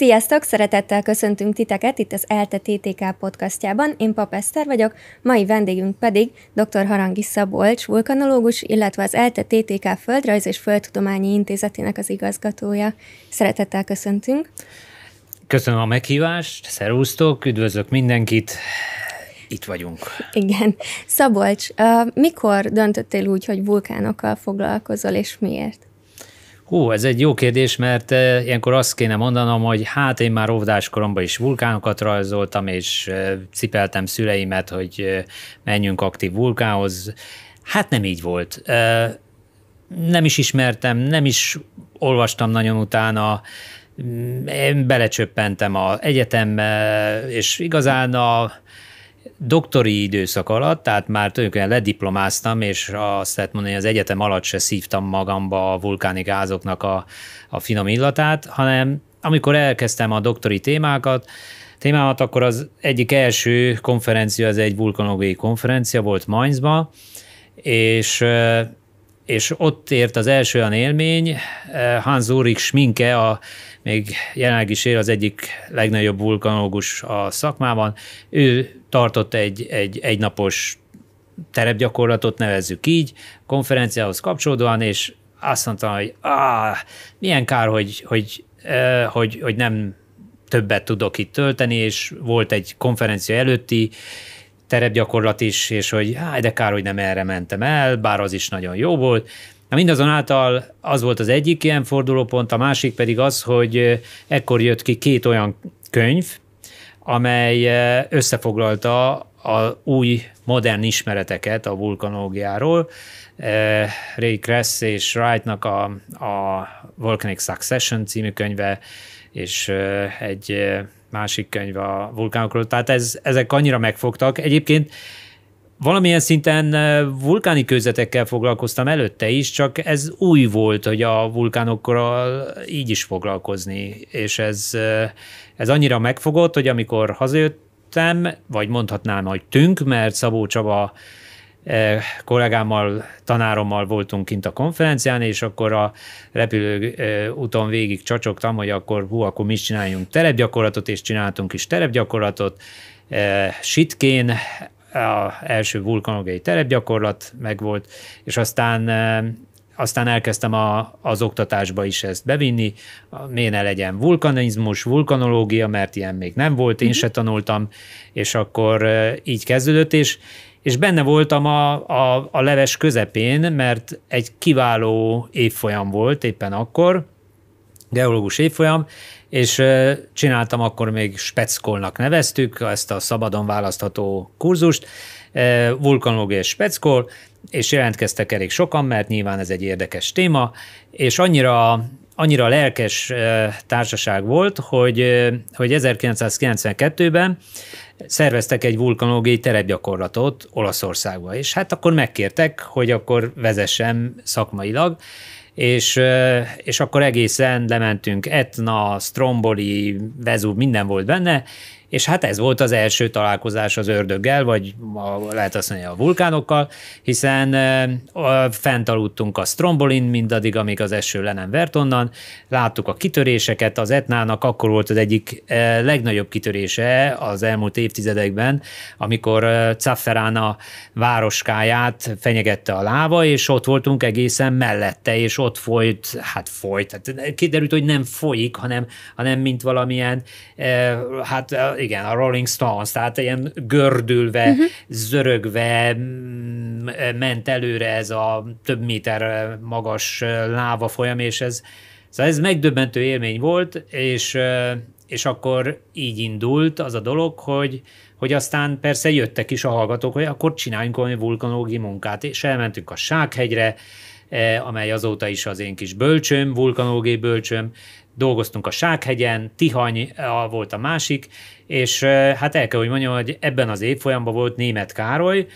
Sziasztok! Szeretettel köszöntünk titeket itt az ELTE TTK podcastjában. Én Pap Eszter vagyok, mai vendégünk pedig dr. Harangi Szabolcs, vulkanológus, illetve az ELTE TTK Földrajz és Földtudományi Intézetének az igazgatója. Szeretettel köszöntünk. Köszönöm a meghívást, szervusztok, üdvözlök mindenkit, itt vagyunk. Igen. Szabolcs, mikor döntöttél úgy, hogy vulkánokkal foglalkozol, és miért? Hú, ez egy jó kérdés, mert ilyenkor azt kéne mondanom, hogy hát én már óvodás koromban is vulkánokat rajzoltam, és cipeltem szüleimet, hogy menjünk aktív vulkánhoz. Hát nem így volt. Nem is ismertem, nem is olvastam nagyon utána, én belecsöppentem az egyetembe, és igazán a doktori időszak alatt, tehát már tulajdonképpen lediplomáztam, és azt lehet mondani, az egyetem alatt se szívtam magamba a vulkáni gázoknak a, a finom illatát, hanem amikor elkezdtem a doktori témákat, témámat, akkor az egyik első konferencia, az egy vulkanológiai konferencia volt Mainzba, és és ott ért az első olyan élmény, Hans Ulrich Schminke, a, még jelenleg is él az egyik legnagyobb vulkanológus a szakmában, ő tartott egy, egy egynapos terepgyakorlatot, nevezzük így, konferenciához kapcsolódóan, és azt mondta, hogy ah, milyen kár, hogy, hogy, eh, hogy, hogy nem többet tudok itt tölteni, és volt egy konferencia előtti terepgyakorlat is, és hogy ah, de kár, hogy nem erre mentem el, bár az is nagyon jó volt. Na mindazonáltal az volt az egyik ilyen fordulópont, a másik pedig az, hogy ekkor jött ki két olyan könyv, amely összefoglalta a új modern ismereteket a vulkanológiáról. Ray Kress és Wrightnak a, a Volcanic Succession című könyve, és egy másik könyv a vulkánokról. Tehát ez, ezek annyira megfogtak. Egyébként valamilyen szinten vulkáni közvetekkel foglalkoztam előtte is, csak ez új volt, hogy a vulkánokkal így is foglalkozni, és ez, ez annyira megfogott, hogy amikor hazajöttem, vagy mondhatnám, hogy tünk, mert Szabó Csaba kollégámmal, tanárommal voltunk kint a konferencián, és akkor a repülő úton végig csacsogtam, hogy akkor hú, akkor mi is csináljunk terepgyakorlatot, és csináltunk is terepgyakorlatot. Sitkén a első vulkanológiai terepgyakorlat megvolt, és aztán aztán elkezdtem a, az oktatásba is ezt bevinni, miért ne legyen vulkanizmus, vulkanológia, mert ilyen még nem volt, én uh-huh. se tanultam, és akkor így kezdődött, és, és benne voltam a, a, a leves közepén, mert egy kiváló évfolyam volt éppen akkor, geológus évfolyam, és csináltam akkor még speckolnak neveztük, ezt a szabadon választható kurzust, vulkanológiai speckol, és jelentkeztek elég sokan, mert nyilván ez egy érdekes téma, és annyira annyira lelkes társaság volt, hogy, hogy 1992-ben szerveztek egy vulkanológiai terepgyakorlatot Olaszországba, és hát akkor megkértek, hogy akkor vezessem szakmailag, és, és akkor egészen lementünk Etna, Stromboli, Vezú, minden volt benne, és hát ez volt az első találkozás az ördöggel, vagy a, lehet azt mondani a vulkánokkal, hiszen uh, fent aludtunk a Strombolin mindaddig, amíg az eső le nem vert onnan, láttuk a kitöréseket, az Etnának akkor volt az egyik uh, legnagyobb kitörése az elmúlt évtizedekben, amikor uh, Zafferana városkáját fenyegette a láva, és ott voltunk egészen mellette, és ott folyt, hát folyt, hát kiderült, hogy nem folyik, hanem, hanem mint valamilyen, uh, hát igen, a Rolling Stones, tehát ilyen gördülve, uh-huh. zörögve mm, ment előre ez a több méter magas láva folyam, és ez, szóval ez megdöbbentő élmény volt, és, és akkor így indult az a dolog, hogy, hogy aztán persze jöttek is a hallgatók, hogy akkor csináljunk valami vulkanológiai munkát, és elmentünk a Sághegyre, amely azóta is az én kis bölcsöm, vulkanológiai bölcsöm, dolgoztunk a Sághegyen, Tihany volt a másik, és hát el kell, hogy mondjam, hogy ebben az évfolyamban volt német Károly,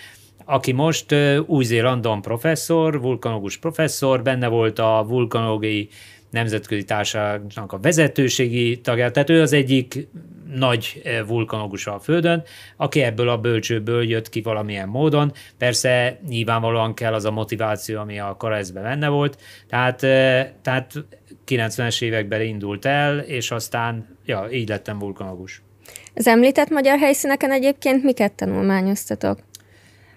aki most Új-Zélandon professzor, vulkanológus professzor, benne volt a vulkanológiai nemzetközi társaságnak a vezetőségi tagja, tehát ő az egyik nagy vulkanológus a Földön, aki ebből a bölcsőből jött ki valamilyen módon. Persze nyilvánvalóan kell az a motiváció, ami a Karezben benne volt, tehát, tehát 90-es években indult el, és aztán ja, így lettem vulkanológus. Az említett magyar helyszíneken egyébként miket tanulmányoztatok?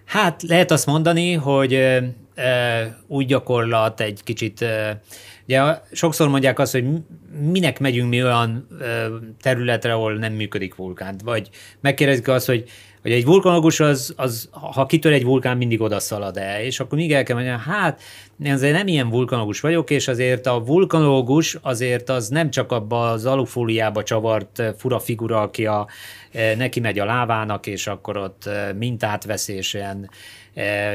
Hát lehet azt mondani, hogy e, úgy gyakorlat egy kicsit, e, ugye sokszor mondják azt, hogy minek megyünk mi olyan területre, ahol nem működik vulkán, vagy megkérdezik azt, hogy hogy egy vulkanológus az, az, ha kitör egy vulkán, mindig oda szalad el, és akkor még el kell mondani, hát én azért nem ilyen vulkanológus vagyok, és azért a vulkanológus azért az nem csak abba az alufóliába csavart fura figura, aki a, neki megy a lávának, és akkor ott mintát vesz, és ilyen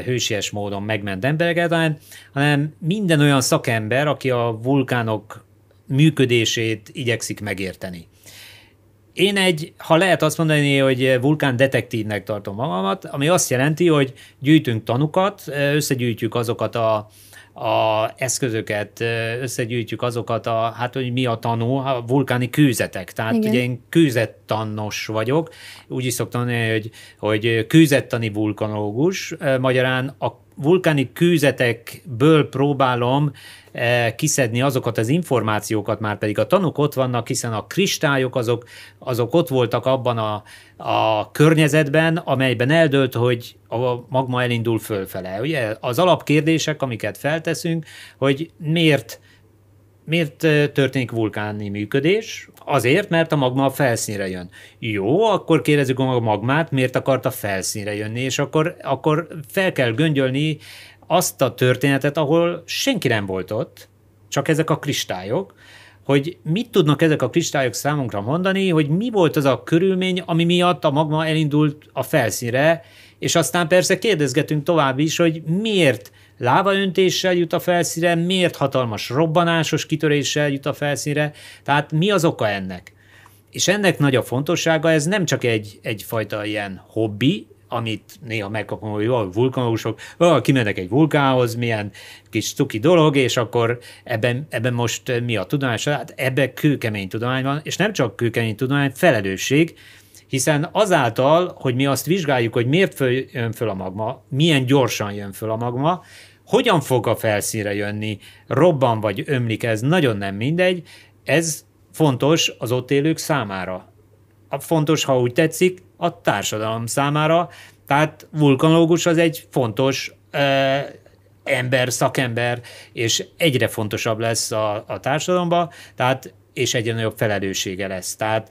hősies módon megment embereket, hanem, minden olyan szakember, aki a vulkánok működését igyekszik megérteni. Én egy, ha lehet azt mondani, hogy vulkán detektívnek tartom magamat, ami azt jelenti, hogy gyűjtünk tanukat, összegyűjtjük azokat a, a eszközöket, összegyűjtjük azokat a, hát hogy mi a tanú, a vulkáni kőzetek. Tehát Igen. ugye én kőzettannos vagyok, úgy is szoktam mondani, hogy, hogy kőzettani vulkanológus, magyarán a vulkáni kőzetekből próbálom eh, kiszedni azokat az információkat, már pedig a tanuk ott vannak, hiszen a kristályok azok, azok ott voltak abban a, a környezetben, amelyben eldőlt, hogy a magma elindul fölfele. Ugye az alapkérdések, amiket felteszünk, hogy miért Miért történik vulkáni működés? Azért, mert a magma a felszínre jön. Jó, akkor kérdezzük a magmát, miért akart a felszínre jönni, és akkor, akkor fel kell göngyölni azt a történetet, ahol senki nem volt ott, csak ezek a kristályok, hogy mit tudnak ezek a kristályok számunkra mondani, hogy mi volt az a körülmény, ami miatt a magma elindult a felszínre, és aztán persze kérdezgetünk tovább is, hogy miért lávaöntéssel jut a felszínre, miért hatalmas robbanásos kitöréssel jut a felszínre, tehát mi az oka ennek? És ennek nagy a fontossága, ez nem csak egy, egyfajta ilyen hobbi, amit néha megkapom, hogy jó, vulkanósok, ó, kimennek egy vulkánhoz, milyen kis cuki dolog, és akkor ebben, ebben most mi a tudomány? Hát ebben kőkemény tudomány van, és nem csak kőkemény tudomány, felelősség, hiszen azáltal, hogy mi azt vizsgáljuk, hogy miért föl, jön föl a magma, milyen gyorsan jön föl a magma, hogyan fog a felszínre jönni, robban vagy ömlik, ez nagyon nem mindegy, ez fontos az ott élők számára. A fontos, ha úgy tetszik, a társadalom számára, tehát vulkanológus az egy fontos ö, ember, szakember, és egyre fontosabb lesz a, a társadalomba, tehát és egyre nagyobb felelőssége lesz. Tehát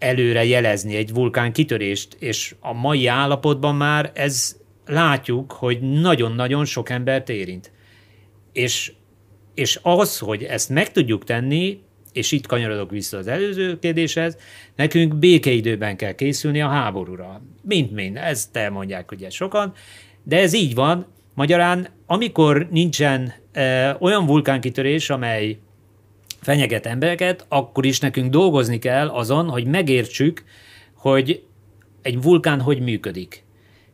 előre jelezni egy vulkán kitörést, és a mai állapotban már ez látjuk, hogy nagyon-nagyon sok embert érint. És, és az, hogy ezt meg tudjuk tenni, és itt kanyarodok vissza az előző kérdéshez, nekünk békeidőben kell készülni a háborúra. Mint-mind, ezt elmondják ugye sokan, de ez így van. Magyarán, amikor nincsen e, olyan vulkánkitörés, amely fenyeget embereket, akkor is nekünk dolgozni kell azon, hogy megértsük, hogy egy vulkán hogy működik.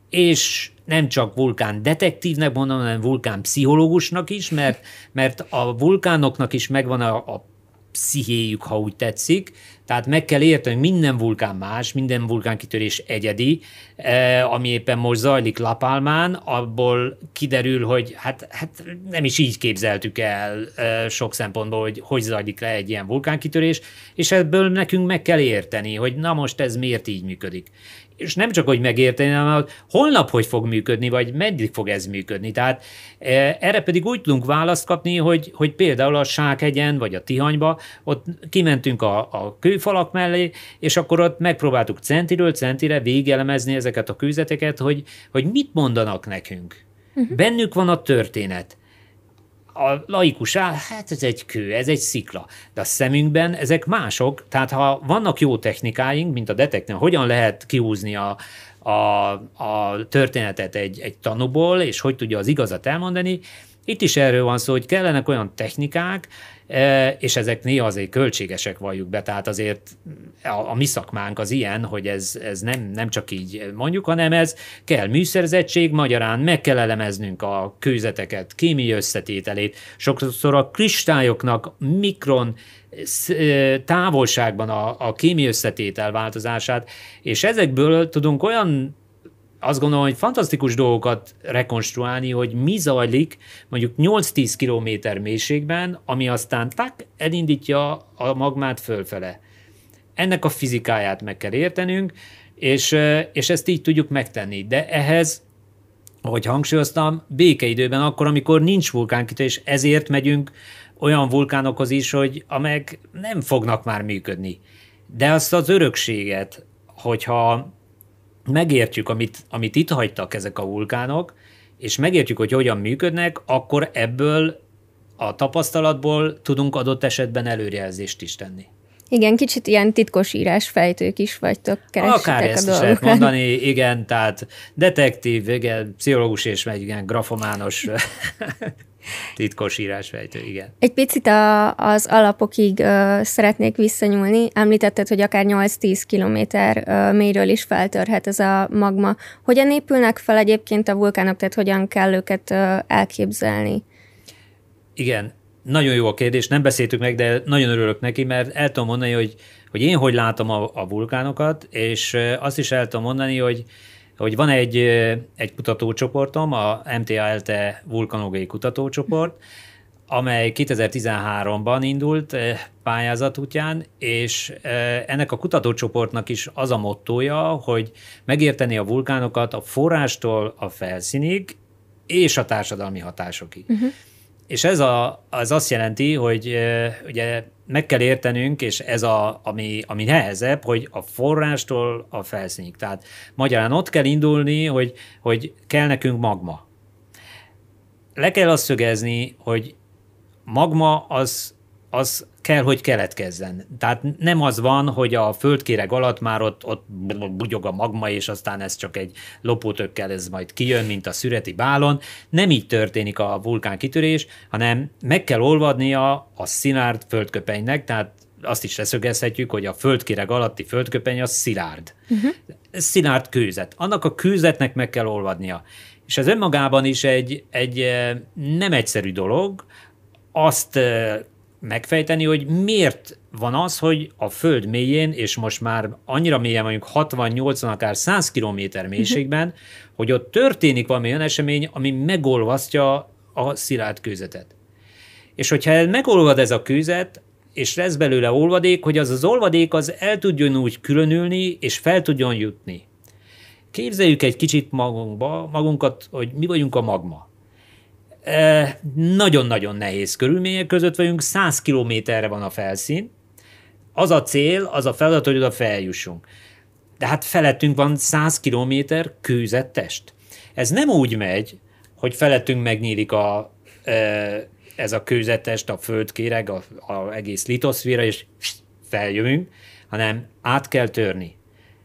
És nem csak vulkán detektívnek mondom, hanem vulkán pszichológusnak is, mert, mert a vulkánoknak is megvan a, a pszichéjük, ha úgy tetszik, tehát meg kell érteni, hogy minden vulkán más, minden vulkánkitörés egyedi, eh, ami éppen most zajlik Lapálmán, abból kiderül, hogy hát, hát nem is így képzeltük el eh, sok szempontból, hogy hogy zajlik le egy ilyen vulkánkitörés, és ebből nekünk meg kell érteni, hogy na most ez miért így működik. És nem csak, hogy megérteni, hanem hogy holnap hogy fog működni, vagy meddig fog ez működni. Tehát e, erre pedig úgy tudunk választ kapni, hogy, hogy például a Sákhegyen, vagy a Tihanyba, ott kimentünk a, a kőfalak mellé, és akkor ott megpróbáltuk centiről centire végelemezni ezeket a kőzeteket, hogy, hogy mit mondanak nekünk. Uh-huh. Bennük van a történet a laikus áll, hát ez egy kő, ez egy szikla. De a szemünkben ezek mások, tehát ha vannak jó technikáink, mint a detektív, hogyan lehet kiúzni a, a, a történetet egy, egy tanúból, és hogy tudja az igazat elmondani, itt is erről van szó, hogy kellenek olyan technikák, és ezek néha azért költségesek valljuk be, tehát azért a, a mi szakmánk az ilyen, hogy ez, ez nem, nem csak így mondjuk, hanem ez kell műszerzettség, magyarán meg kell elemeznünk a kőzeteket, kémiai összetételét, sokszor a kristályoknak mikron távolságban a, a kémiai összetétel változását, és ezekből tudunk olyan azt gondolom, hogy fantasztikus dolgokat rekonstruálni, hogy mi zajlik mondjuk 8-10 kilométer mélységben, ami aztán tak, elindítja a magmát fölfele. Ennek a fizikáját meg kell értenünk, és, és ezt így tudjuk megtenni. De ehhez, ahogy hangsúlyoztam, békeidőben akkor, amikor nincs vulkánkitörés, ezért megyünk olyan vulkánokhoz is, hogy amelyek nem fognak már működni. De azt az örökséget, hogyha megértjük, amit, amit itt hagytak ezek a vulkánok, és megértjük, hogy hogyan működnek, akkor ebből a tapasztalatból tudunk adott esetben előrejelzést is tenni. Igen, kicsit ilyen titkos írás fejtők is vagytok, Akár ezt a is lehet mondani, igen, tehát detektív, igen, pszichológus és meg igen, grafomános Titkos írásfejtő, igen. Egy picit a, az alapokig ö, szeretnék visszanyúlni. Említetted, hogy akár 8-10 kilométer mélyről is feltörhet ez a magma. Hogyan épülnek fel egyébként a vulkánok, tehát hogyan kell őket ö, elképzelni? Igen, nagyon jó a kérdés, nem beszéltük meg, de nagyon örülök neki, mert el tudom mondani, hogy, hogy én hogy látom a, a vulkánokat, és azt is el tudom mondani, hogy hogy van egy, egy kutatócsoportom, a MTA-ELTE vulkanológiai kutatócsoport, amely 2013-ban indult pályázat útján, és ennek a kutatócsoportnak is az a mottója, hogy megérteni a vulkánokat a forrástól a felszínig, és a társadalmi hatásokig. Uh-huh. És ez a, az azt jelenti, hogy ugye meg kell értenünk, és ez a, ami, ami nehezebb, hogy a forrástól a felszínig. Tehát magyarán ott kell indulni, hogy, hogy kell nekünk magma. Le kell azt szögezni, hogy magma az, az kell, hogy keletkezzen. Tehát nem az van, hogy a földkéreg alatt már ott, ott bugyog a magma, és aztán ez csak egy lopótökkel ez majd kijön, mint a szüreti bálon. Nem így történik a vulkán kitörés, hanem meg kell olvadnia a szilárd földköpenynek, tehát azt is leszögezhetjük, hogy a földkéreg alatti földköpeny az szilárd. Uh-huh. Szilárd kőzet. Annak a kőzetnek meg kell olvadnia. És ez önmagában is egy, egy eh, nem egyszerű dolog, azt eh, megfejteni, hogy miért van az, hogy a föld mélyén, és most már annyira mélyen mondjuk 60-80, akár 100 kilométer mélységben, uh-huh. hogy ott történik valami olyan esemény, ami megolvasztja a szilárd kőzetet. És hogyha megolvad ez a kőzet, és lesz belőle olvadék, hogy az az olvadék az el tudjon úgy különülni, és fel tudjon jutni. Képzeljük egy kicsit magunkba, magunkat, hogy mi vagyunk a magma nagyon-nagyon nehéz körülmények között vagyunk, 100 kilométerre van a felszín, az a cél, az a feladat, hogy oda feljussunk. De hát felettünk van 100 kilométer kőzett. Ez nem úgy megy, hogy felettünk megnyílik a, ez a kőzetest, a földkéreg, a, a egész litoszféra, és feljövünk, hanem át kell törni.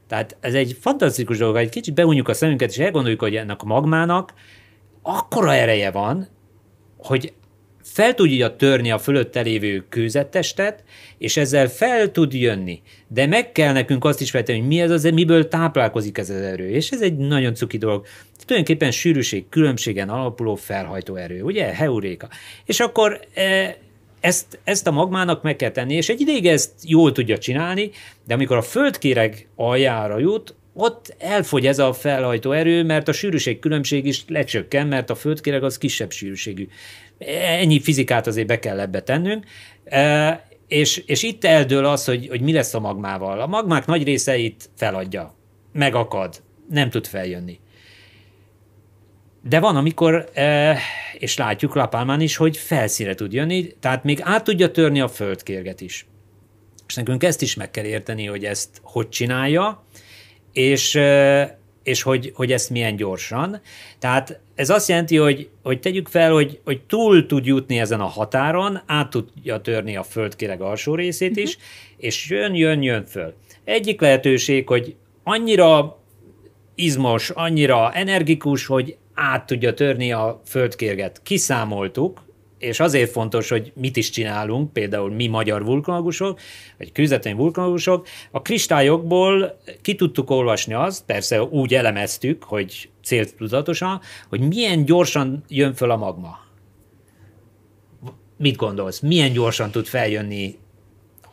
Tehát ez egy fantasztikus dolog, egy kicsit beunjuk a szemünket, és elgondoljuk, hogy ennek a magmának akkora ereje van, hogy fel tudja törni a fölötte lévő kőzettestet, és ezzel fel tud jönni. De meg kell nekünk azt is feltenni, hogy mi ez az, miből táplálkozik ez az erő. És ez egy nagyon cuki dolog. Tulajdonképpen sűrűség, különbségen alapuló felhajtó erő, ugye? Heuréka. És akkor e, ezt, ezt a magmának meg kell tenni, és egy ideig ezt jól tudja csinálni, de amikor a földkéreg aljára jut, ott elfogy ez a felhajtó erő, mert a sűrűség különbség is lecsökken, mert a földkéreg az kisebb sűrűségű. Ennyi fizikát azért be kell ebbe tennünk. E, és, és itt eldől az, hogy, hogy mi lesz a magmával. A magmák nagy része itt feladja, megakad, nem tud feljönni. De van, amikor, e, és látjuk Lapálmán is, hogy felszíre tud jönni, tehát még át tudja törni a földkérget is. És nekünk ezt is meg kell érteni, hogy ezt hogy csinálja, és, és hogy, hogy ezt milyen gyorsan. Tehát ez azt jelenti, hogy, hogy tegyük fel, hogy, hogy túl tud jutni ezen a határon, át tudja törni a földkéreg alsó részét is, uh-huh. és jön, jön, jön föl. Egyik lehetőség, hogy annyira izmos, annyira energikus, hogy át tudja törni a földkérget. Kiszámoltuk, és azért fontos, hogy mit is csinálunk, például mi magyar vulkanológusok, vagy kőzeteni vulkanológusok, a kristályokból ki tudtuk olvasni azt, persze úgy elemeztük, hogy célt tudatosan, hogy milyen gyorsan jön föl a magma. Mit gondolsz? Milyen gyorsan tud feljönni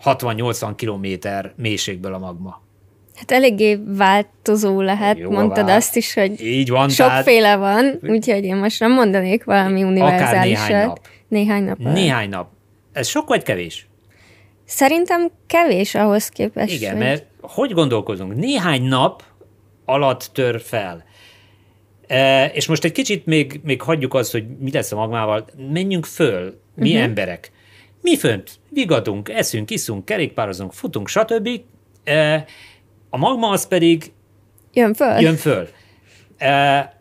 60-80 kilométer mélységből a magma? Hát eléggé változó lehet, Jó, mondtad vál. azt is, hogy Így van, sokféle tehát... van, úgyhogy én most nem mondanék valami univerzálisat. Akár néhány nap. Néhány nap. Néhány nap. Ez sok vagy kevés? Szerintem kevés ahhoz képest. Igen, hogy... mert hogy gondolkozunk? Néhány nap alatt tör fel. E, és most egy kicsit még, még hagyjuk azt, hogy mi lesz a magmával. Menjünk föl, mi uh-huh. emberek. Mi fönt vigadunk, eszünk, iszunk, kerékpározunk, futunk, stb. E, a magma az pedig jön föl. Jön föl. E,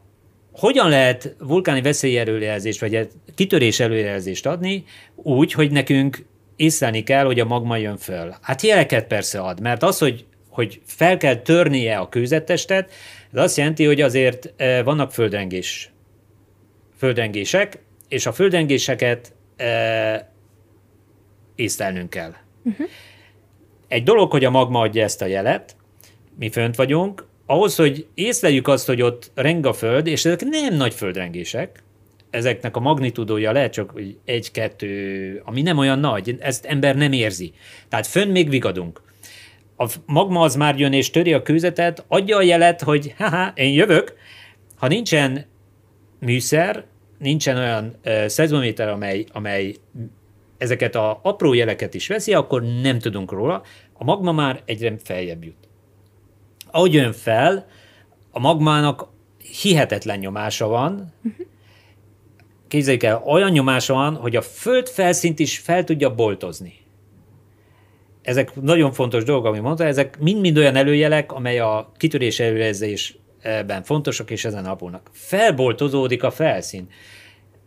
hogyan lehet vulkáni veszélyelőjelzést, vagy kitörés előjelzést adni úgy, hogy nekünk észlelni kell, hogy a magma jön föl? Hát jeleket persze ad, mert az, hogy, hogy fel kell törnie a kőzettestet, ez azt jelenti, hogy azért e, vannak földrengés, földrengések, és a földrengéseket e, észlelnünk kell. Uh-huh. Egy dolog, hogy a magma adja ezt a jelet, mi fönt vagyunk, ahhoz, hogy észleljük azt, hogy ott reng a föld, és ezek nem nagy földrengések, ezeknek a magnitudója lehet csak egy-kettő, ami nem olyan nagy, ezt ember nem érzi. Tehát fönn még vigadunk. A magma az már jön és töri a kőzetet, adja a jelet, hogy haha, én jövök. Ha nincsen műszer, nincsen olyan uh, szezométer, amely, amely ezeket a apró jeleket is veszi, akkor nem tudunk róla. A magma már egyre feljebb jut ahogy jön fel, a magmának hihetetlen nyomása van, képzeljük el, olyan nyomása van, hogy a föld felszínt is fel tudja boltozni. Ezek nagyon fontos dolgok, amit mondta, ezek mind-mind olyan előjelek, amely a kitörés előrezésben fontosak, és ezen alapulnak. Felboltozódik a felszín.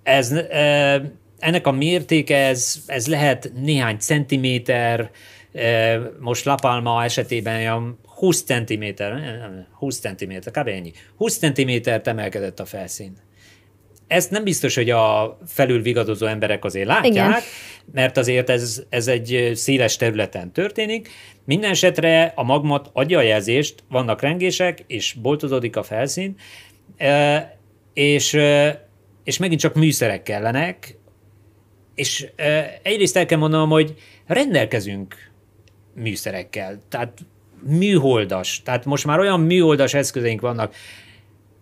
Ez, e, ennek a mértéke, ez, ez lehet néhány centiméter, e, most Lapalma esetében olyan 20 cm, 20 cm, kb. ennyi. 20 cm emelkedett a felszín. Ezt nem biztos, hogy a felülvigadozó emberek azért látják, Igen. mert azért ez, ez egy széles területen történik. Minden esetre a magmat adja a jelzést, vannak rengések, és boltozódik a felszín, és, és megint csak műszerek kellenek, és egyrészt el kell mondanom, hogy rendelkezünk műszerekkel. Tehát műholdas, tehát most már olyan műholdas eszközeink vannak,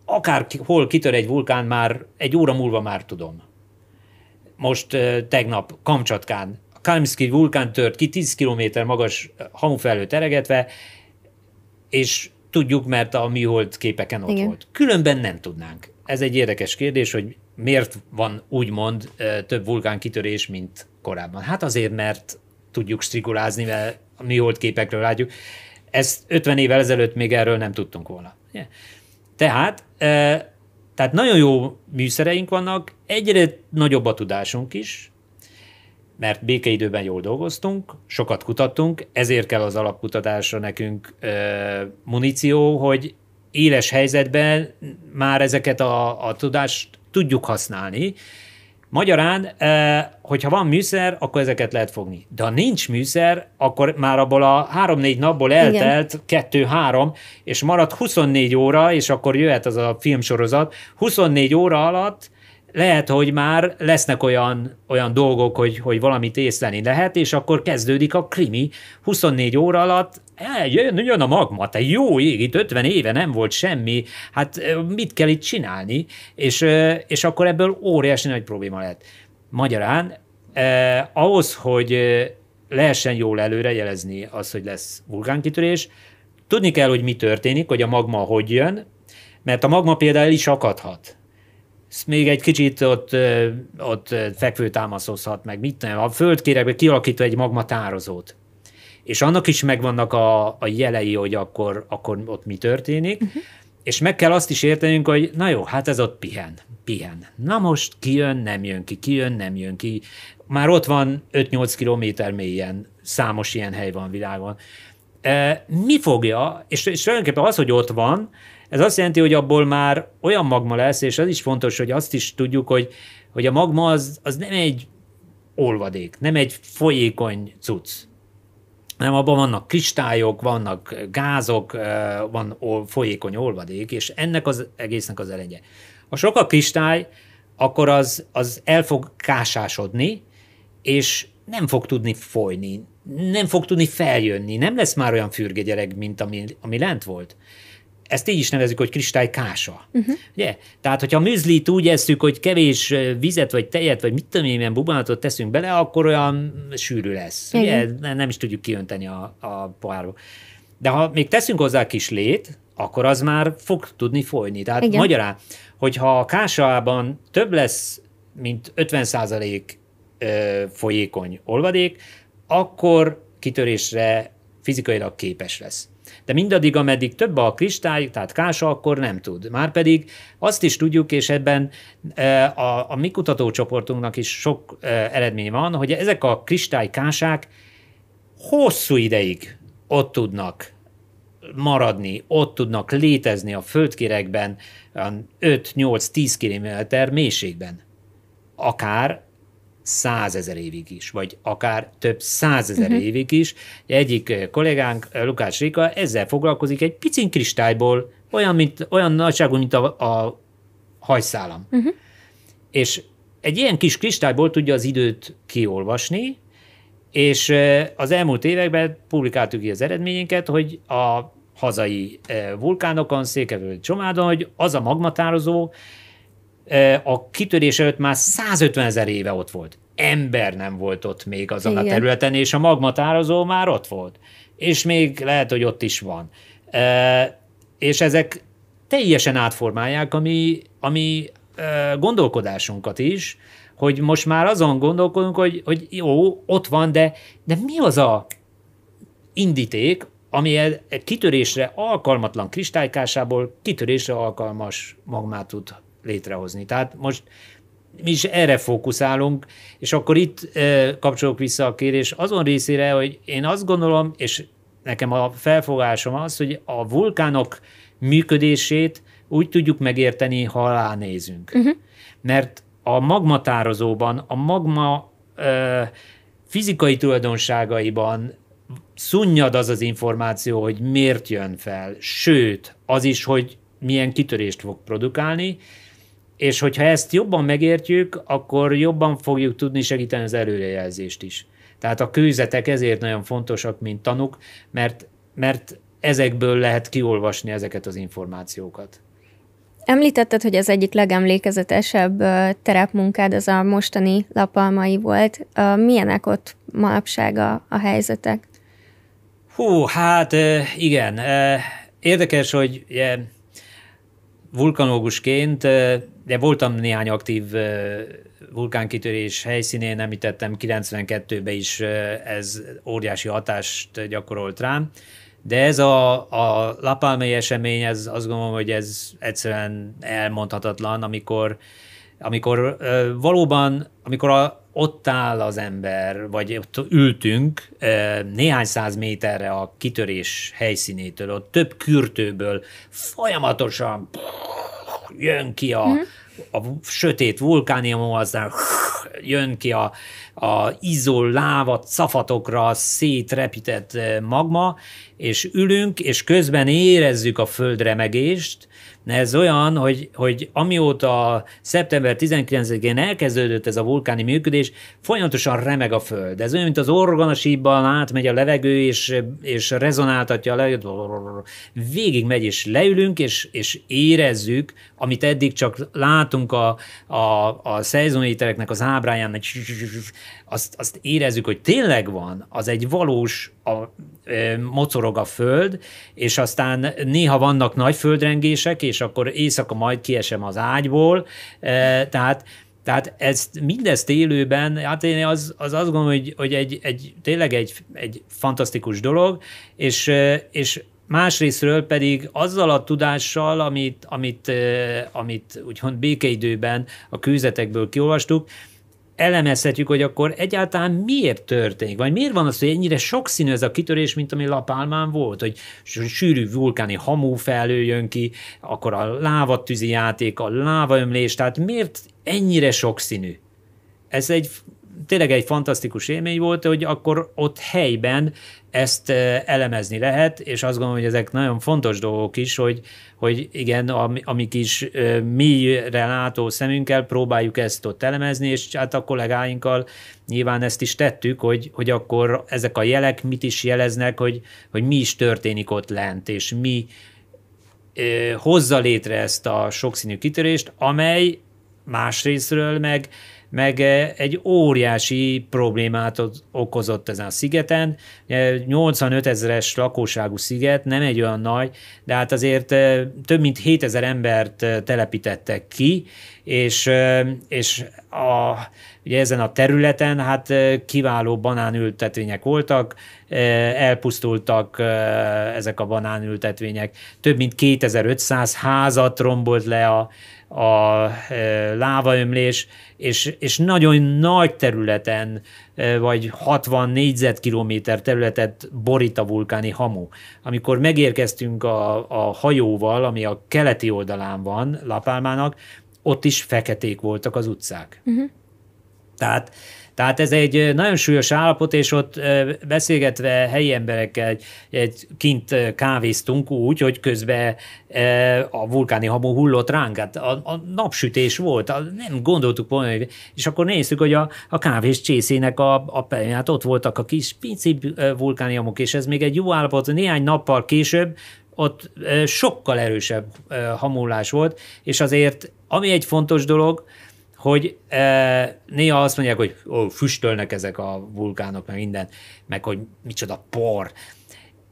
akár hol kitör egy vulkán, már egy óra múlva már tudom. Most tegnap Kamcsatkán a Kalmszki vulkán tört ki 10 km magas hamu felől teregetve, és tudjuk, mert a műhold képeken ott Igen. volt. Különben nem tudnánk. Ez egy érdekes kérdés, hogy miért van úgymond több vulkán kitörés, mint korábban. Hát azért, mert tudjuk strikulázni, mert a műhold képekről látjuk. Ezt 50 évvel ezelőtt még erről nem tudtunk volna. Tehát, tehát nagyon jó műszereink vannak, egyre nagyobb a tudásunk is, mert békeidőben jól dolgoztunk, sokat kutattunk, ezért kell az alapkutatásra nekünk muníció, hogy éles helyzetben már ezeket a, a tudást tudjuk használni, Magyarán, eh, hogyha van műszer, akkor ezeket lehet fogni. De ha nincs műszer, akkor már abból a három-négy napból eltelt kettő-három, és maradt 24 óra, és akkor jöhet az a filmsorozat. 24 óra alatt lehet, hogy már lesznek olyan, olyan dolgok, hogy, hogy valamit észleni lehet, és akkor kezdődik a krimi. 24 óra alatt jön, jön a magma, te jó ég, itt 50 éve nem volt semmi, hát mit kell itt csinálni? És, és akkor ebből óriási nagy probléma lehet. Magyarán eh, ahhoz, hogy lehessen jól előrejelezni az, hogy lesz vulkánkitörés, tudni kell, hogy mi történik, hogy a magma hogy jön, mert a magma például el is akadhat még egy kicsit ott, ott fekvő támaszozhat meg, mit nem, a földkérekbe kialakítva egy magmatározót. És annak is megvannak a, a jelei, hogy akkor, akkor ott mi történik, uh-huh. és meg kell azt is értenünk, hogy na jó, hát ez ott pihen, pihen. Na most kijön, nem jön ki, kijön, nem jön ki. Már ott van 5-8 kilométer mélyen, számos ilyen hely van világon. E, mi fogja, és, és tulajdonképpen az, hogy ott van, ez azt jelenti, hogy abból már olyan magma lesz, és az is fontos, hogy azt is tudjuk, hogy, hogy a magma az, az nem egy olvadék, nem egy folyékony cucc. Nem, abban vannak kristályok, vannak gázok, van folyékony olvadék, és ennek az egésznek az elegye. Ha sok a kristály, akkor az, az el fog kásásodni, és nem fog tudni folyni, nem fog tudni feljönni, nem lesz már olyan fürge mint ami, ami lent volt. Ezt így is nevezzük, hogy kristálykása. Uh-huh. Ugye? Tehát, hogyha a műzlit úgy eszük, hogy kevés vizet, vagy tejet, vagy mit tudom én, milyen bubanatot teszünk bele, akkor olyan sűrű lesz. Ugye? Nem is tudjuk kiönteni a, a pohárba. De ha még teszünk hozzá kis lét, akkor az már fog tudni folyni. Tehát Igen. magyarán, hogyha a kásában több lesz, mint 50% folyékony olvadék, akkor kitörésre fizikailag képes lesz. De mindaddig, ameddig több a kristály, tehát kása, akkor nem tud. Márpedig azt is tudjuk, és ebben a, a mi kutatócsoportunknak is sok eredmény van, hogy ezek a kristálykásák hosszú ideig ott tudnak maradni, ott tudnak létezni a földkérekben 5-8-10 kilométer mélységben. Akár százezer évig is, vagy akár több százezer uh-huh. évig is. Egyik kollégánk, Lukács Rika, ezzel foglalkozik egy picin kristályból, olyan, mint, olyan nagyságú, mint a, a hajszálam. Uh-huh. És egy ilyen kis kristályból tudja az időt kiolvasni, és az elmúlt években publikáltuk ki az eredményeket, hogy a hazai vulkánokon, Székevő Csomádon, hogy az a magmatározó a kitörés előtt már 150 ezer éve ott volt. Ember nem volt ott még azon Igen. a területen, és a magmatározó már ott volt. És még lehet, hogy ott is van. És ezek teljesen átformálják a mi, a mi gondolkodásunkat is, hogy most már azon gondolkodunk, hogy, hogy jó, ott van, de, de mi az a indíték, ami egy kitörésre alkalmatlan kristálykásából kitörésre alkalmas magmát tud létrehozni. Tehát most mi is erre fókuszálunk, és akkor itt kapcsolok vissza a kérés azon részére, hogy én azt gondolom, és nekem a felfogásom az, hogy a vulkánok működését úgy tudjuk megérteni, ha alánézünk. Uh-huh. Mert a magmatározóban, a magma e, fizikai tulajdonságaiban szunnyad az az információ, hogy miért jön fel, sőt, az is, hogy milyen kitörést fog produkálni, és hogyha ezt jobban megértjük, akkor jobban fogjuk tudni segíteni az előrejelzést is. Tehát a kőzetek ezért nagyon fontosak, mint tanuk, mert, mert ezekből lehet kiolvasni ezeket az információkat. Említetted, hogy az egyik legemlékezetesebb terepmunkád az a mostani lapalmai volt. Milyenek ott manapság a, a helyzetek? Hú, hát igen. Érdekes, hogy vulkanológusként, de voltam néhány aktív vulkánkitörés helyszínén, említettem 92-ben is ez óriási hatást gyakorolt rám, de ez a, a lapálmai esemény, ez azt gondolom, hogy ez egyszerűen elmondhatatlan, amikor, amikor valóban, amikor a, ott áll az ember, vagy ott ültünk néhány száz méterre a kitörés helyszínétől, ott több kürtőből folyamatosan jön ki a, mm. A sötét vulkánium, aztán jön ki a, a izol láva szafatokra szétrepített magma, és ülünk, és közben érezzük a földremegést, ez olyan, hogy, hogy amióta szeptember 19-én elkezdődött ez a vulkáni működés, folyamatosan remeg a föld. Ez olyan, mint az orgonasíbban átmegy a levegő, és, és rezonáltatja a levegőt, végig megy, és leülünk, és, és érezzük, amit eddig csak látunk a, a, a szezonítereknek az ábráján, azt, azt érezzük, hogy tényleg van, az egy valós, a, mocorog a föld, és aztán néha vannak nagy földrengések, és akkor éjszaka majd kiesem az ágyból, e, tehát tehát ezt, mindezt élőben, hát én az, az azt gondolom, hogy, hogy egy, egy, tényleg egy, egy fantasztikus dolog, és, és másrésztről pedig azzal a tudással, amit, amit, amit úgymond békeidőben a kőzetekből kiolvastuk, elemezhetjük, hogy akkor egyáltalán miért történik, vagy miért van az, hogy ennyire sokszínű ez a kitörés, mint ami Lapálmán volt, hogy sűrű vulkáni hamú felőjön ki, akkor a lávatűzi játék, a lávaömlés, tehát miért ennyire sokszínű? Ez egy tényleg egy fantasztikus élmény volt, hogy akkor ott helyben ezt elemezni lehet, és azt gondolom, hogy ezek nagyon fontos dolgok is, hogy, hogy igen, amik is mélyre látó szemünkkel próbáljuk ezt ott elemezni, és hát a kollégáinkkal nyilván ezt is tettük, hogy, hogy akkor ezek a jelek mit is jeleznek, hogy, hogy mi is történik ott lent, és mi hozza létre ezt a sokszínű kitörést, amely másrésztről meg meg eh, egy óriási problémát okozott ezen a szigeten. 85 ezeres lakóságú sziget, nem egy olyan nagy, de hát azért eh, több mint 7000 embert eh, telepítettek ki, és, és a, ugye ezen a területen hát kiváló banánültetvények voltak, elpusztultak ezek a banánültetvények, több mint 2500 házat rombolt le a, a e, lávaömlés, és, és nagyon nagy területen, e, vagy 60 négyzetkilométer területet borít a vulkáni hamu. Amikor megérkeztünk a, a hajóval, ami a keleti oldalán van Lapálmának, ott is feketék voltak az utcák. Uh-huh. Tehát tehát ez egy nagyon súlyos állapot, és ott beszélgetve helyi emberekkel egy, kint kávéztunk úgy, hogy közben a vulkáni hamu hullott ránk, hát a, a napsütés volt, nem gondoltuk volna, és akkor néztük, hogy a, a kávés csészének a, a hát ott voltak a kis pici vulkáni hamuk, és ez még egy jó állapot, néhány nappal később ott sokkal erősebb hamulás volt, és azért, ami egy fontos dolog, hogy e, néha azt mondják, hogy ó, füstölnek ezek a vulkánok, meg minden, meg hogy micsoda por.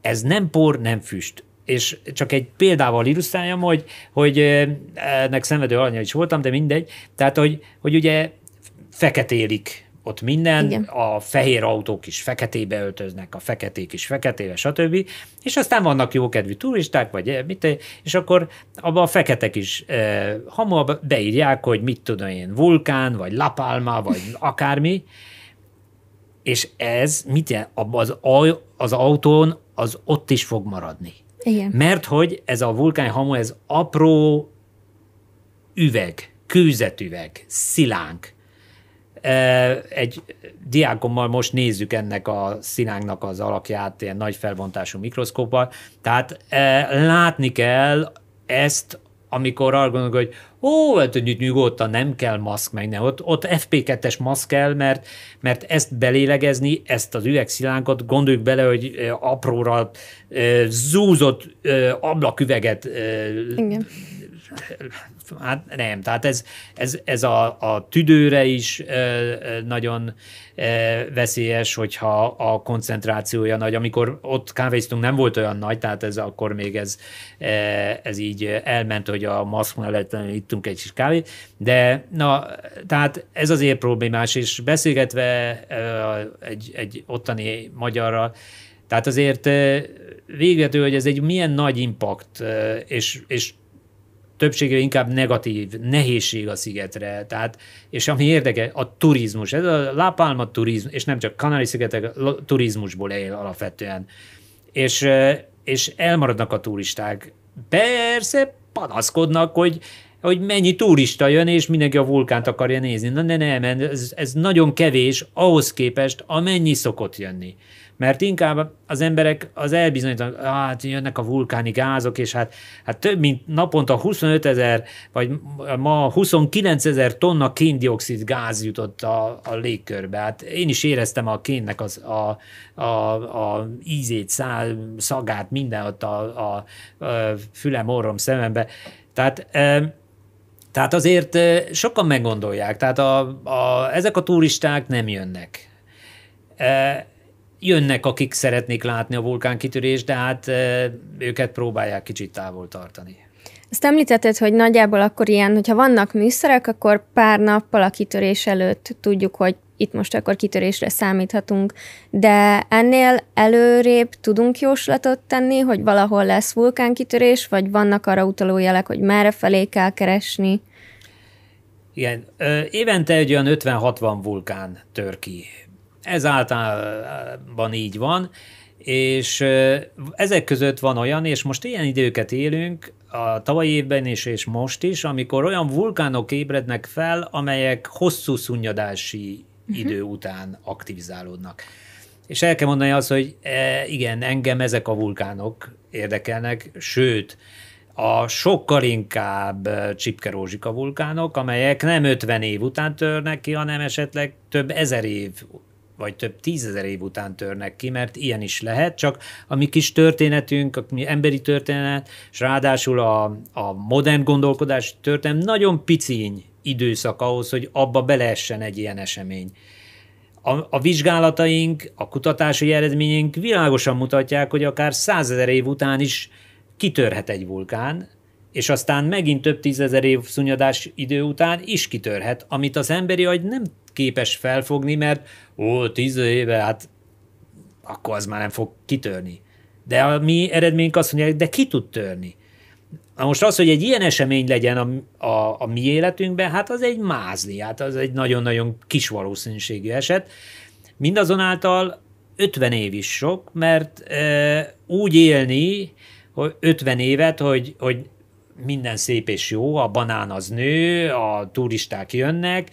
Ez nem por, nem füst. És csak egy példával illusztráljam, hogy, hogy ennek szenvedő alanya is voltam, de mindegy. Tehát, hogy, hogy ugye feketélik ott minden, Igen. a fehér autók is feketébe öltöznek, a feketék is feketébe, stb. És aztán vannak jókedvű turisták, vagy mit, és akkor abban a feketek is e, hamar beírják, hogy mit tudom én, vulkán, vagy lapálma, vagy akármi, és ez mit? Az, az autón az ott is fog maradni. Igen. Mert hogy ez a vulkán hamu, ez apró üveg, kőzetüveg, szilánk, egy diákommal most nézzük ennek a színánknak az alakját ilyen nagy felbontású mikroszkóppal, tehát látni kell ezt, amikor arra gondolok, hogy ó, hát nyugodtan nem kell maszk, meg nem. Ott, ott FP2-es maszk kell, mert, mert ezt belélegezni, ezt az üvegszilánkot, gondoljuk bele, hogy apróra zúzott ablaküveget Igen hát nem, tehát ez, ez, ez a, a tüdőre is nagyon veszélyes, hogyha a koncentrációja nagy. Amikor ott kávéztunk, nem volt olyan nagy, tehát ez akkor még ez, ez így elment, hogy a maszk mellett ittunk egy kis kávét, de na, tehát ez azért problémás, és beszélgetve egy, egy ottani magyarral, tehát azért végető, hogy ez egy milyen nagy impact, és, és többségre inkább negatív, nehézség a szigetre. Tehát, és ami érdeke, a turizmus. Ez a La turizmus, és nem csak Kanári-szigetek turizmusból él alapvetően. És, és elmaradnak a turisták. Persze panaszkodnak, hogy hogy mennyi turista jön, és mindenki a vulkánt akarja nézni. Na ne, nem, ez, ez nagyon kevés ahhoz képest, amennyi szokott jönni mert inkább az emberek az elbizonyítanak, hát jönnek a vulkáni gázok, és hát, hát több mint naponta 25 ezer, vagy ma 29 ezer tonna kéndioxid gáz jutott a, a légkörbe. Hát én is éreztem a kénnek az, a, a, a ízét, szál, szagát, minden ott a, a, a fülem, orrom, szemembe. Tehát tehát azért sokan meggondolják, tehát a, a, ezek a turisták nem jönnek jönnek, akik szeretnék látni a vulkánkitörést, de hát őket próbálják kicsit távol tartani. Ezt említetted, hogy nagyjából akkor ilyen, hogyha vannak műszerek, akkor pár nappal a kitörés előtt tudjuk, hogy itt most akkor kitörésre számíthatunk, de ennél előrébb tudunk jóslatot tenni, hogy valahol lesz vulkánkitörés, vagy vannak arra utaló jelek, hogy merre felé kell keresni? Igen, évente egy olyan 50-60 vulkán tör ki ez általában így van, és ezek között van olyan, és most ilyen időket élünk, a tavalyi évben is, és most is, amikor olyan vulkánok ébrednek fel, amelyek hosszú szunnyadási uh-huh. idő után aktivizálódnak. És el kell mondani azt, hogy e, igen, engem ezek a vulkánok érdekelnek, sőt, a sokkal inkább csipkerózsika vulkánok, amelyek nem 50 év után törnek ki, hanem esetleg több ezer év vagy több tízezer év után törnek ki, mert ilyen is lehet, csak a mi kis történetünk, a mi emberi történet, és ráadásul a, a modern gondolkodás történet nagyon piciny időszak ahhoz, hogy abba beleessen egy ilyen esemény. A, a vizsgálataink, a kutatási eredményünk világosan mutatják, hogy akár százezer év után is kitörhet egy vulkán, és aztán megint több tízezer év szunnyadás idő után is kitörhet, amit az emberi agy nem képes felfogni, mert ó, tíz éve, hát akkor az már nem fog kitörni. De a mi eredményünk azt mondja, de ki tud törni. Na most az, hogy egy ilyen esemény legyen a, a, a mi életünkben, hát az egy mázli, hát az egy nagyon-nagyon kis valószínűségű eset. Mindazonáltal 50 év is sok, mert e, úgy élni, hogy 50 évet, hogy, hogy minden szép és jó, a banán az nő, a turisták jönnek,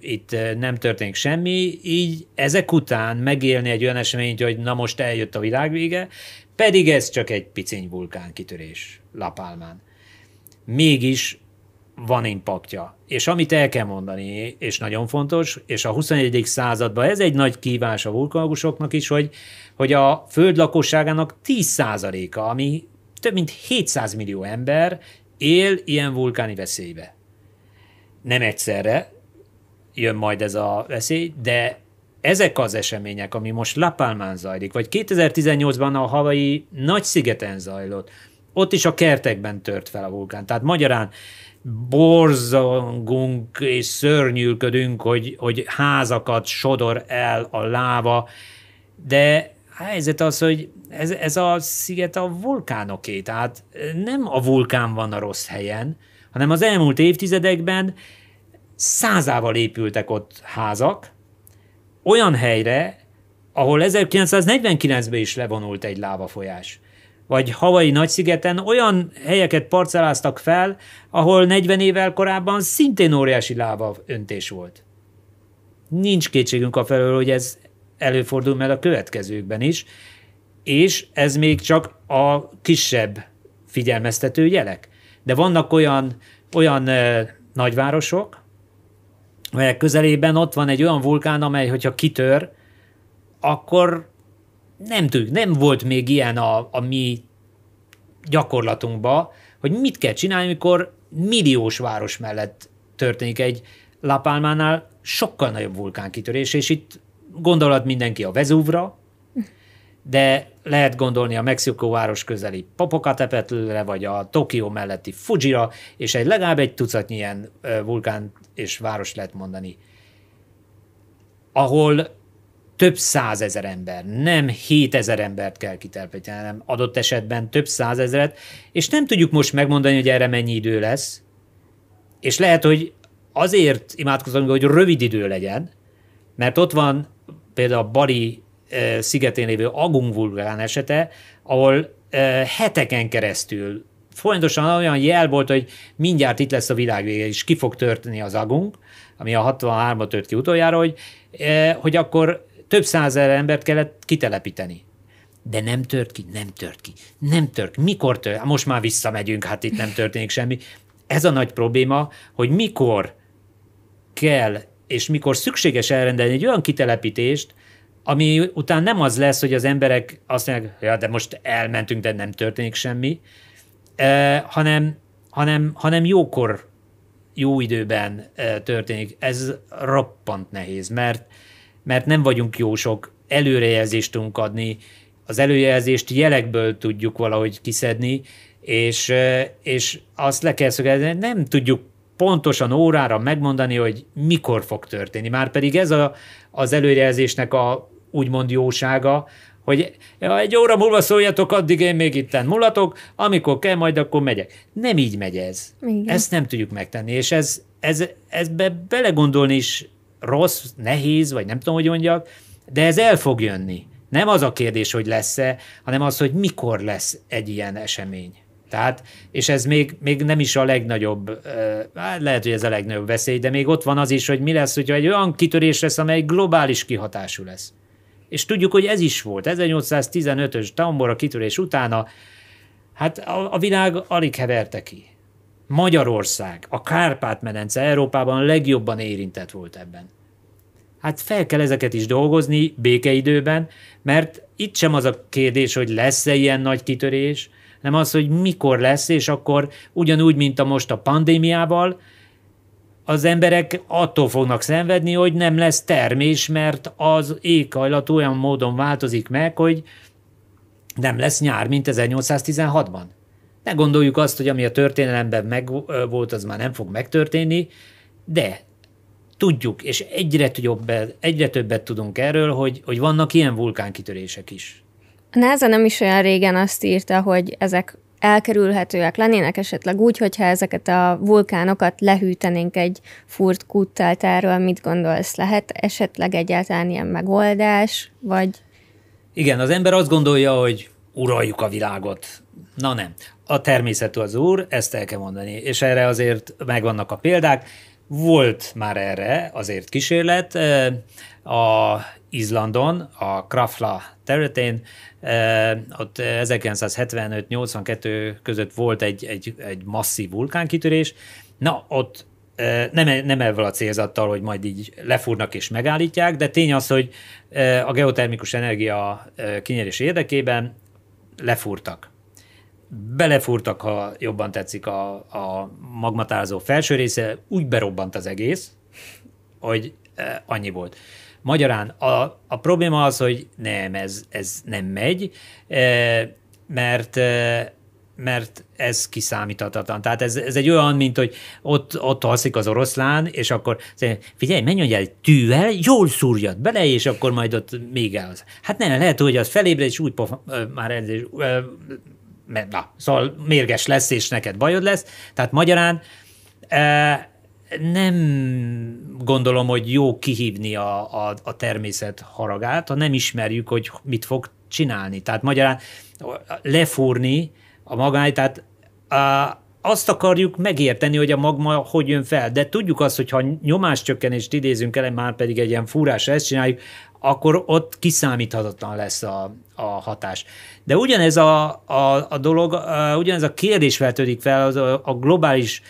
itt nem történik semmi, így ezek után megélni egy olyan eseményt, hogy na most eljött a világvége, pedig ez csak egy piciny vulkán kitörés Lapálmán. Mégis van impaktja. És amit el kell mondani, és nagyon fontos, és a 21. században ez egy nagy kívás a vulkanogusoknak is, hogy, hogy a föld lakosságának 10%-a, ami több mint 700 millió ember él ilyen vulkáni veszélybe. Nem egyszerre jön majd ez a veszély, de ezek az események, ami most La Palmán zajlik, vagy 2018-ban a havai nagy szigeten zajlott, ott is a kertekben tört fel a vulkán. Tehát magyarán borzongunk és szörnyűködünk, hogy, hogy házakat sodor el a láva, de a helyzet az, hogy ez, ez a sziget a vulkánoké, tehát nem a vulkán van a rossz helyen, hanem az elmúlt évtizedekben százával épültek ott házak, olyan helyre, ahol 1949-ben is levonult egy lávafolyás. Vagy Havai Nagyszigeten olyan helyeket parceláztak fel, ahol 40 évvel korábban szintén óriási láva öntés volt. Nincs kétségünk a felől, hogy ez előfordul meg a következőkben is, és ez még csak a kisebb figyelmeztető jelek. De vannak olyan, olyan e, nagyvárosok, melyek közelében ott van egy olyan vulkán, amely, hogyha kitör, akkor nem tudjuk, nem volt még ilyen a, a mi gyakorlatunkban, hogy mit kell csinálni, amikor milliós város mellett történik egy Lapálmánál sokkal nagyobb vulkánkitörés, és itt gondolat mindenki a Vezúvra, de lehet gondolni a Mexikó város közeli Popocatépetl-re, vagy a Tokió melletti Fujira, és egy legalább egy tucatnyi ilyen vulkán és város lehet mondani, ahol több százezer ember, nem 7000 embert kell kitelepíteni, hanem adott esetben több százezeret, és nem tudjuk most megmondani, hogy erre mennyi idő lesz, és lehet, hogy azért imádkozunk, hogy rövid idő legyen, mert ott van például a Bali szigetén lévő Agung vulkán esete, ahol heteken keresztül folyamatosan olyan jel volt, hogy mindjárt itt lesz a világvége, és ki fog történni az Agung, ami a 63-at tört ki utoljára, hogy, hogy akkor több százer embert kellett kitelepíteni. De nem tört ki, nem tört ki, nem tört. Mikor tört? Hát most már visszamegyünk, hát itt nem történik semmi. Ez a nagy probléma, hogy mikor kell és mikor szükséges elrendelni egy olyan kitelepítést, ami után nem az lesz, hogy az emberek azt mondják, ja, de most elmentünk, de nem történik semmi, eh, hanem, hanem, hanem jókor, jó időben eh, történik. Ez roppant nehéz, mert, mert nem vagyunk jósok, előrejelzést tudunk adni, az előjelzést jelekből tudjuk valahogy kiszedni, és, és azt le kell szögezni, nem tudjuk pontosan órára megmondani, hogy mikor fog történni. Már pedig ez a, az előrejelzésnek a úgymond jósága, hogy egy óra múlva szóljatok, addig én még itten mulatok, amikor kell, majd akkor megyek. Nem így megy ez. Igen. Ezt nem tudjuk megtenni, és ez, ez, ezbe belegondolni is rossz, nehéz, vagy nem tudom, hogy mondjak, de ez el fog jönni. Nem az a kérdés, hogy lesz-e, hanem az, hogy mikor lesz egy ilyen esemény. Tehát, és ez még, még nem is a legnagyobb, hát lehet, hogy ez a legnagyobb veszély, de még ott van az is, hogy mi lesz, hogyha egy olyan kitörés lesz, amely globális kihatású lesz. És tudjuk, hogy ez is volt. 1815-ös Tambora kitörés utána, hát a, a világ alig heverte ki. Magyarország, a Kárpát-medence Európában legjobban érintett volt ebben. Hát fel kell ezeket is dolgozni békeidőben, mert itt sem az a kérdés, hogy lesz-e ilyen nagy kitörés, nem az, hogy mikor lesz, és akkor ugyanúgy, mint a most a pandémiával, az emberek attól fognak szenvedni, hogy nem lesz termés, mert az éghajlat olyan módon változik meg, hogy nem lesz nyár, mint 1816-ban. Ne gondoljuk azt, hogy ami a történelemben meg volt, az már nem fog megtörténni, de tudjuk, és egyre, többet, egyre többet tudunk erről, hogy, hogy vannak ilyen vulkánkitörések is. A NASA nem is olyan régen azt írta, hogy ezek elkerülhetőek lennének esetleg úgy, hogyha ezeket a vulkánokat lehűtenénk egy furt kúttal, erről mit gondolsz? Lehet esetleg egyáltalán ilyen megoldás, vagy... Igen, az ember azt gondolja, hogy uraljuk a világot. Na nem. A természet az úr, ezt el kell mondani. És erre azért megvannak a példák. Volt már erre azért kísérlet. A Izlandon, a Krafla területén, ott 1975-82 között volt egy, egy, egy masszív vulkánkitörés. Na, ott nem, nem ezzel a célzattal, hogy majd így lefúrnak és megállítják, de tény az, hogy a geotermikus energia kinyerés érdekében lefúrtak. Belefúrtak, ha jobban tetszik, a, a magmatázó felső része, úgy berobbant az egész, hogy annyi volt. Magyarán a, a probléma az, hogy nem, ez, ez nem megy, mert mert ez kiszámíthatatlan. Tehát ez, ez egy olyan, mint hogy ott, ott alszik az oroszlán, és akkor figyelj, menj egy tűvel, jól szúrjad bele, és akkor majd ott még el. Hát nem, lehet, hogy az felébred, és úgy pofa, már ez, na, szóval mérges lesz, és neked bajod lesz. Tehát magyarán nem gondolom, hogy jó kihívni a, a, a természet haragát, ha nem ismerjük, hogy mit fog csinálni. Tehát magyarán lefúrni a magáit, tehát a, azt akarjuk megérteni, hogy a magma hogy jön fel, de tudjuk azt, hogy ha nyomáscsökkenést idézünk el, már pedig egy ilyen fúrás ezt csináljuk, akkor ott kiszámíthatatlan lesz a, a hatás. De ugyanez a, a, a dolog, ugyanez a kérdés feltődik fel az a, a globális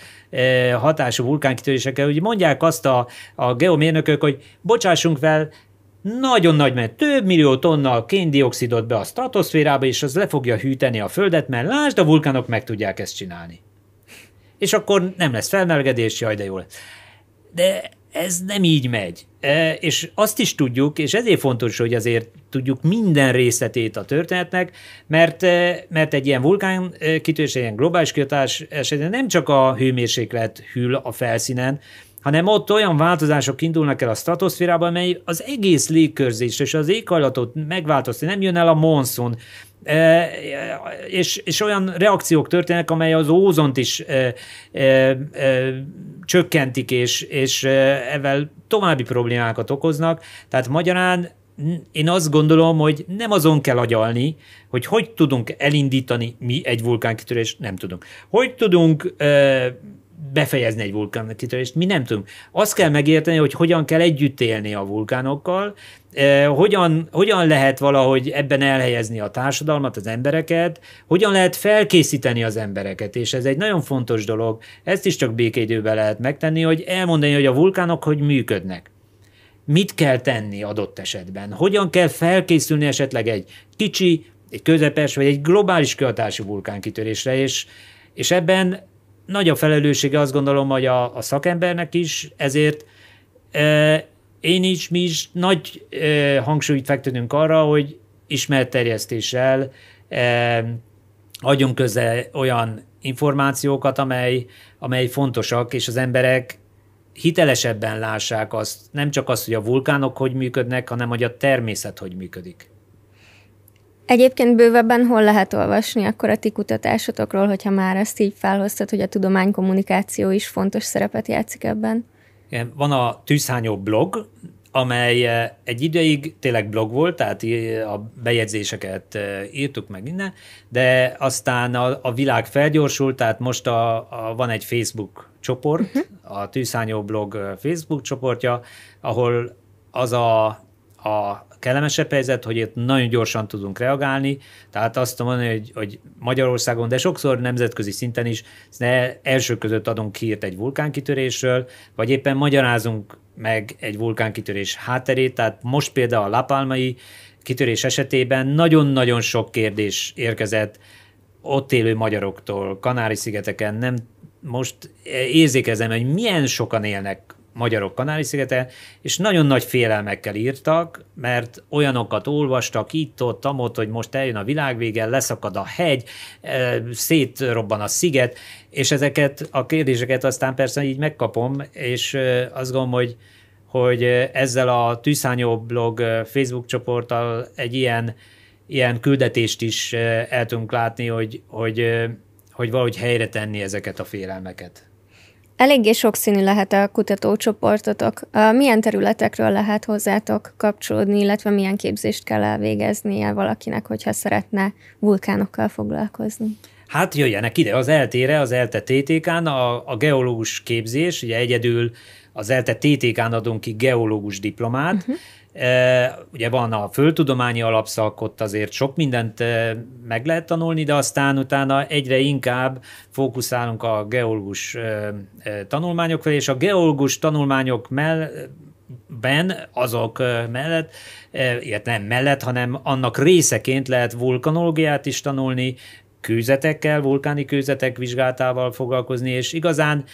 hatású vulkánkitörésekkel, hogy mondják azt a, a geomérnökök, hogy bocsássunk fel nagyon nagy, mert több millió tonna kéndioxidot be a stratoszférába, és az le fogja hűteni a Földet, mert lásd, a vulkánok meg tudják ezt csinálni. És akkor nem lesz felmelegedés, jaj, de jól. De ez nem így megy. E, és azt is tudjuk, és ezért fontos, hogy azért tudjuk minden részletét a történetnek, mert, e, mert egy ilyen vulkán e, kitörés, ilyen globális kiadás esetén nem csak a hőmérséklet hűl a felszínen, hanem ott olyan változások indulnak el a stratoszférában, mely az egész légkörzés és az éghajlatot megváltoztatja, nem jön el a monszun, e, és, és olyan reakciók történnek, amely az ózont is e, e, csökkentik, és, és ezzel további problémákat okoznak. Tehát magyarán én azt gondolom, hogy nem azon kell agyalni, hogy hogy tudunk elindítani mi egy vulkánkitörést, nem tudunk. Hogy tudunk befejezni egy vulkánkitörést, mi nem tudunk. Azt kell megérteni, hogy hogyan kell együtt élni a vulkánokkal, eh, hogyan, hogyan lehet valahogy ebben elhelyezni a társadalmat, az embereket, hogyan lehet felkészíteni az embereket, és ez egy nagyon fontos dolog, ezt is csak békéidőben lehet megtenni, hogy elmondani, hogy a vulkánok hogy működnek. Mit kell tenni adott esetben? Hogyan kell felkészülni esetleg egy kicsi, egy közepes, vagy egy globális kihatású vulkánkitörésre, és, és ebben nagy a felelőssége azt gondolom, hogy a, a szakembernek is, ezért e, én is, mi is nagy e, hangsúlyt fektetünk arra, hogy ismerterjesztéssel e, adjunk köze olyan információkat, amely, amely fontosak, és az emberek hitelesebben lássák azt, nem csak azt, hogy a vulkánok hogy működnek, hanem hogy a természet hogy működik. Egyébként bővebben hol lehet olvasni akkor a ti kutatásotokról, hogyha már ezt így felhoztad, hogy a tudománykommunikáció is fontos szerepet játszik ebben? Van a Tűzhányó blog, amely eh, egy ideig tényleg blog volt, tehát a bejegyzéseket eh, írtuk meg minden, de aztán a, a világ felgyorsult, tehát most a, a, van egy Facebook csoport, uh-huh. a Tűszányó blog eh, Facebook csoportja, ahol az a, a kellemesebb helyzet, hogy itt nagyon gyorsan tudunk reagálni, tehát azt mondani, hogy, hogy Magyarországon, de sokszor nemzetközi szinten is de első között adunk hírt egy vulkánkitörésről, vagy éppen magyarázunk meg egy vulkánkitörés hátterét, tehát most például a lapálmai kitörés esetében nagyon-nagyon sok kérdés érkezett ott élő magyaroktól, Kanári-szigeteken, nem most érzékezem, hogy milyen sokan élnek magyarok Kanári-szigete, és nagyon nagy félelmekkel írtak, mert olyanokat olvastak itt-ott, amott, hogy most eljön a világvége, leszakad a hegy, szétrobban a sziget, és ezeket a kérdéseket aztán persze így megkapom, és azt gondolom, hogy hogy ezzel a Tűszányó blog Facebook csoporttal egy ilyen, ilyen küldetést is el tudunk látni, hogy, hogy, hogy valahogy helyre tenni ezeket a félelmeket. Eléggé sokszínű lehet a kutatócsoportotok. Milyen területekről lehet hozzátok kapcsolódni, illetve milyen képzést kell elvégeznie valakinek, hogyha szeretne vulkánokkal foglalkozni? Hát jöjjenek ide az eltére, az ELTE TTK-n, a, a geológus képzés, ugye egyedül az ELTE TTK-n adunk ki geológus diplomát, uh-huh. Ugye van a földtudományi alapszak, ott azért sok mindent meg lehet tanulni, de aztán utána egyre inkább fókuszálunk a geológus tanulmányok felé, és a geológus tanulmányok mellben, azok mellett, ilyet nem mellett, hanem annak részeként lehet vulkanológiát is tanulni, kőzetekkel, vulkáni kőzetek vizsgáltával foglalkozni, és igazán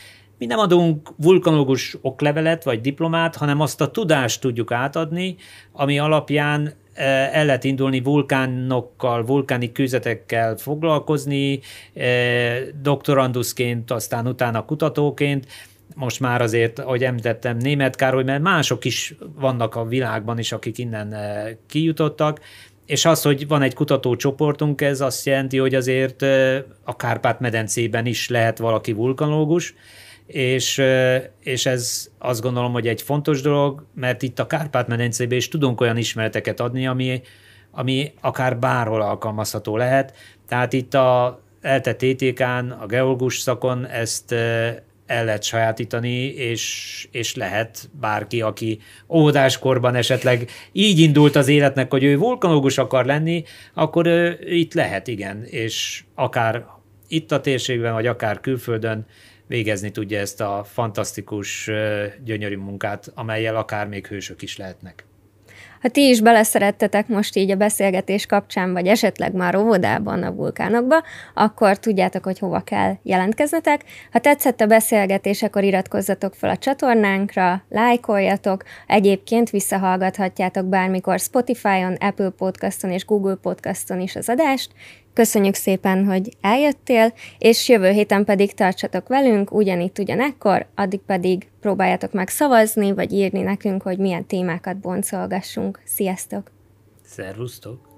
mi nem adunk vulkanológus oklevelet vagy diplomát, hanem azt a tudást tudjuk átadni, ami alapján eh, el lehet indulni vulkánokkal, vulkáni kőzetekkel foglalkozni, eh, doktoranduszként, aztán utána kutatóként, most már azért, ahogy említettem, német Károly, mert mások is vannak a világban is, akik innen eh, kijutottak, és az, hogy van egy kutatócsoportunk, ez azt jelenti, hogy azért a Kárpát-medencében is lehet valaki vulkanológus, és, és ez azt gondolom, hogy egy fontos dolog, mert itt a Kárpát-medencében is tudunk olyan ismereteket adni, ami, ami akár bárhol alkalmazható lehet. Tehát itt a ELTE TTK-n, a geológus szakon ezt el lehet sajátítani, és, és lehet bárki, aki óvodáskorban esetleg így indult az életnek, hogy ő vulkanológus akar lenni, akkor itt lehet, igen, és akár itt a térségben, vagy akár külföldön végezni tudja ezt a fantasztikus, gyönyörű munkát, amelyel akár még hősök is lehetnek. Ha ti is beleszerettetek most így a beszélgetés kapcsán, vagy esetleg már óvodában a vulkánokba, akkor tudjátok, hogy hova kell jelentkeznetek. Ha tetszett a beszélgetés, akkor iratkozzatok fel a csatornánkra, lájkoljatok, egyébként visszahallgathatjátok bármikor Spotify-on, Apple Podcaston és Google Podcaston is az adást, Köszönjük szépen, hogy eljöttél, és jövő héten pedig tartsatok velünk, ugyanitt ugyanekkor, addig pedig próbáljátok meg szavazni, vagy írni nekünk, hogy milyen témákat boncolgassunk. Sziasztok! Szervusztok!